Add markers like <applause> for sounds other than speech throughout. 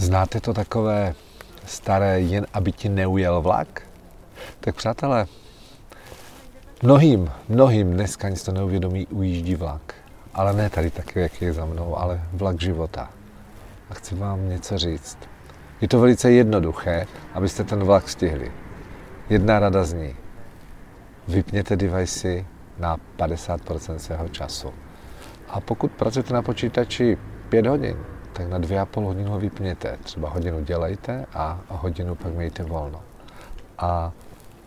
Znáte to takové staré, jen aby ti neujel vlak? Tak přátelé, mnohým, mnohým dneska nic to neuvědomí, ujíždí vlak. Ale ne tady taky, jak je za mnou, ale vlak života. A chci vám něco říct. Je to velice jednoduché, abyste ten vlak stihli. Jedna rada zní. Vypněte devicey na 50% svého času. A pokud pracujete na počítači 5 hodin, tak na dvě a půl hodinu ho vypněte. Třeba hodinu dělejte a hodinu pak mějte volno. A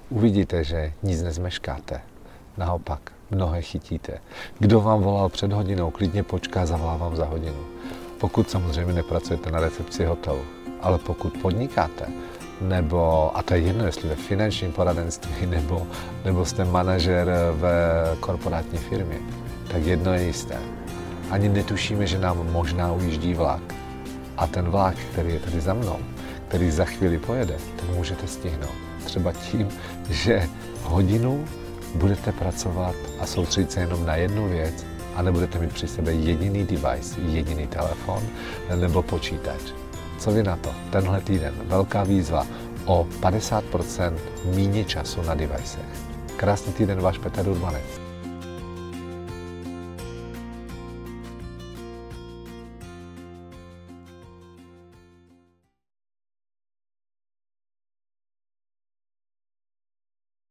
uvidíte, že nic nezmeškáte. Naopak, mnohé chytíte. Kdo vám volal před hodinou, klidně počká, zavolá vám za hodinu. Pokud samozřejmě nepracujete na recepci hotelu, ale pokud podnikáte, nebo, a to je jedno, jestli ve finančním poradenství, <laughs> nebo, nebo jste manažer ve korporátní firmě, tak jedno je jisté ani netušíme, že nám možná ujíždí vlak. A ten vlak, který je tady za mnou, který za chvíli pojede, tak můžete stihnout. Třeba tím, že hodinu budete pracovat a soustředit se jenom na jednu věc a nebudete mít při sebe jediný device, jediný telefon nebo počítač. Co vy na to? Tenhle týden velká výzva o 50% míně času na devicech. Krásný týden, váš Petr Urbanec.